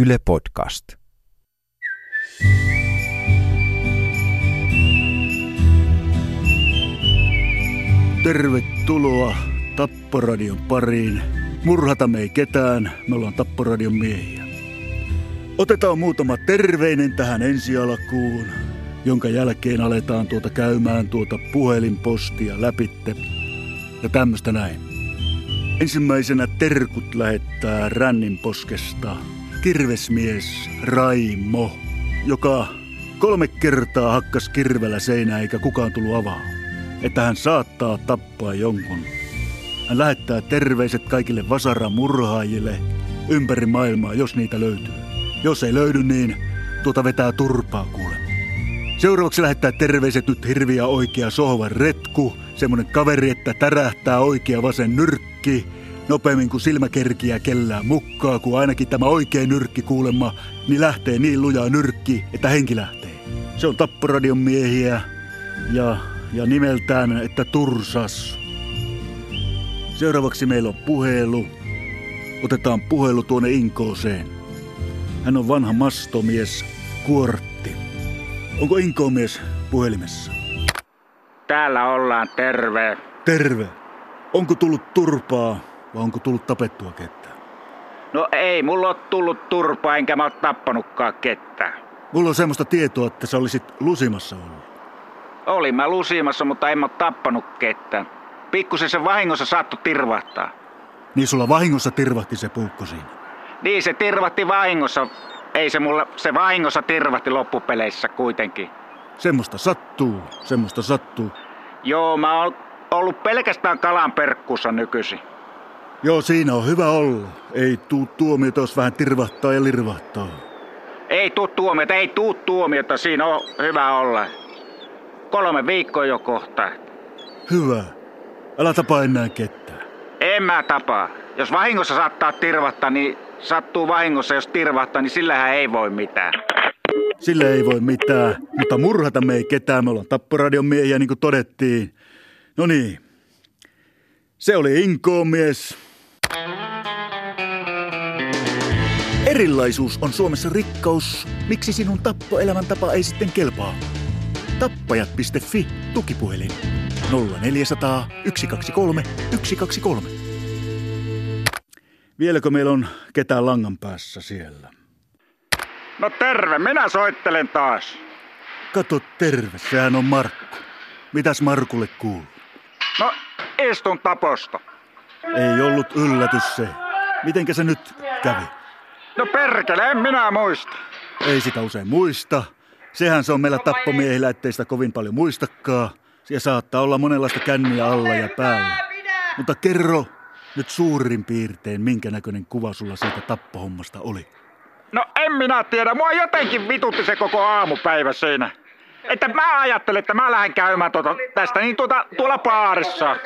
Yle Podcast. Tervetuloa Tapporadion pariin. Murhata me ei ketään, me ollaan Tapporadion miehiä. Otetaan muutama terveinen tähän ensi alkuun, jonka jälkeen aletaan tuota käymään tuota puhelinpostia läpitte ja tämmöstä näin. Ensimmäisenä terkut lähettää Rännin poskesta kirvesmies Raimo, joka kolme kertaa hakkas kirvellä seinää eikä kukaan tullut avaa. Että hän saattaa tappaa jonkun. Hän lähettää terveiset kaikille vasaramurhaajille ympäri maailmaa, jos niitä löytyy. Jos ei löydy, niin tuota vetää turpaa kuule. Seuraavaksi lähettää terveiset nyt hirviä oikea sohvan retku, semmonen kaveri, että tärähtää oikea vasen nyrkki, nopeammin kuin silmäkerkiä kellään mukkaa, kun ainakin tämä oikea nyrkki kuulemma, niin lähtee niin lujaa nyrkki, että henki lähtee. Se on Tapporadion miehiä ja, ja nimeltään, että Tursas. Seuraavaksi meillä on puhelu. Otetaan puhelu tuonne Inkooseen. Hän on vanha mastomies, kuortti. Onko Inkoomies puhelimessa? Täällä ollaan terve. Terve. Onko tullut turpaa vai onko tullut tapettua ketään? No ei, mulla on tullut turpaa enkä mä oo tappanutkaan ketään. Mulla on semmoista tietoa, että sä olisit lusimassa ollut. Olin mä lusimassa, mutta en mä oo tappanut ketään. Pikkusen se vahingossa saattoi tirvahtaa. Niin sulla vahingossa tirvahti se puukko siinä. Niin se tirvahti vahingossa. Ei se mulla, se vahingossa tirvahti loppupeleissä kuitenkin. Semmoista sattuu, semmoista sattuu. Joo, mä oon ollut pelkästään kalan perkkussa nykyisin. Joo, siinä on hyvä olla. Ei tuu tuomiota, jos vähän tirvahtaa ja lirvahtaa. Ei tuu tuomiota, ei tuu tuomiota, siinä on hyvä olla. Kolme viikkoa jo kohta. Hyvä. Älä tapa enää ketään. En mä tapaa. Jos vahingossa saattaa tirvahtaa, niin sattuu vahingossa. Jos tirvahtaa, niin sillähän ei voi mitään. Sille ei voi mitään, mutta murhata me ei ketään. Me ollaan Tapporadion miehiä, niin kuin todettiin. No niin. Se oli Inkoon mies. Erilaisuus on Suomessa rikkaus. Miksi sinun tappoelämäntapa ei sitten kelpaa? Tappajat.fi tukipuhelin 0400 123 123. Vieläkö meillä on ketään langan päässä siellä? No terve, minä soittelen taas. Kato terve, sehän on Markku. Mitäs Markulle kuuluu? No, istun taposta. Ei ollut yllätys se. Mitenkä se nyt kävi? No perkele, en minä muista. Ei sitä usein muista. Sehän se on meillä tappomiehillä, ettei sitä kovin paljon muistakaan. Siellä saattaa olla monenlaista känniä alla ja päällä. Mutta kerro nyt suurin piirtein, minkä näköinen kuva sulla siitä tappohommasta oli. No en minä tiedä, mua jotenkin vitutti se koko aamupäivä siinä. Että mä ajattelin, että mä lähden käymään tuota, tästä niin tuota, tuolla baarissa.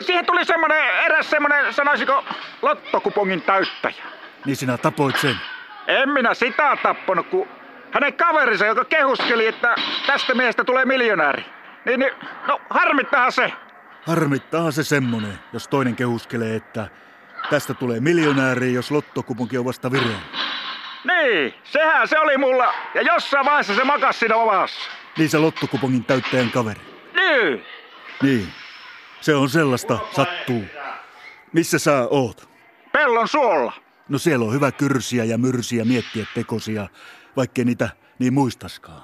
Siihen tuli semmonen, eräs semmonen, sanoisiko, lottokupongin täyttäjä. Niin sinä tapoit sen. En minä sitä tappanut, kun hänen kaverinsa, joka kehuskeli, että tästä miehestä tulee miljonääri. Niin, niin no harmittahan se. Harmittaa se semmonen, jos toinen kehuskelee, että tästä tulee miljonääri, jos lottokupunki on vasta vireillä. Niin, sehän se oli mulla. Ja jossain vaiheessa se makas siinä ovassa. Niin se lottokupongin täyttäjän kaveri. Niin. Niin. Se on sellaista, sattuu. Missä sä oot? Pellon suolla. No siellä on hyvä kyrsiä ja myrsiä miettiä tekosia, vaikkei niitä niin muistaskaan.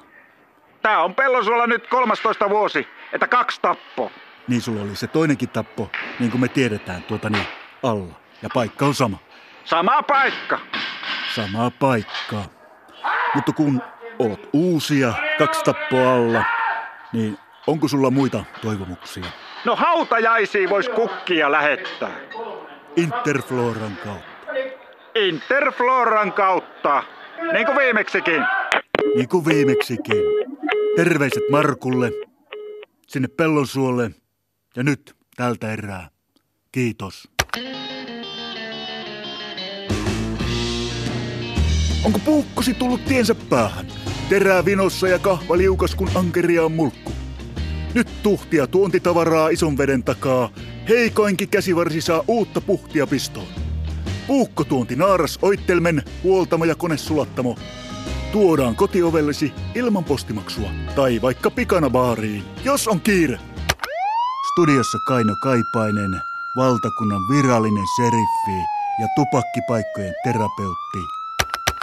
Tää on pellon suolla nyt 13 vuosi, että kaksi tappo. Niin sulla oli se toinenkin tappo, niin kuin me tiedetään, tuota niin, alla. Ja paikka on sama. Sama paikka. Samaa paikkaa. Mutta kun oot uusia, kaksi tappoa alla, niin onko sulla muita toivomuksia? No hautajaisiin vois kukkia lähettää. Interfloran kautta. Interfloran kautta. Niin kuin viimeksikin. Niin kuin viimeksikin. Terveiset Markulle, sinne Pellonsuolle ja nyt tältä erää. Kiitos. Onko puukkosi tullut tiensä päähän? Terää vinossa ja kahva liukas kun ankeria on mulkku. Nyt tuhtia tuontitavaraa ison veden takaa. Heikoinkin käsivarsi saa uutta puhtia pistoon. Puukkotuonti Naaras Oittelmen huoltamo ja konesulattamo tuodaan kotiovellesi ilman postimaksua tai vaikka pikana baariin, jos on kiire. Studiossa Kaino Kaipainen, valtakunnan virallinen seriffi ja tupakkipaikkojen terapeutti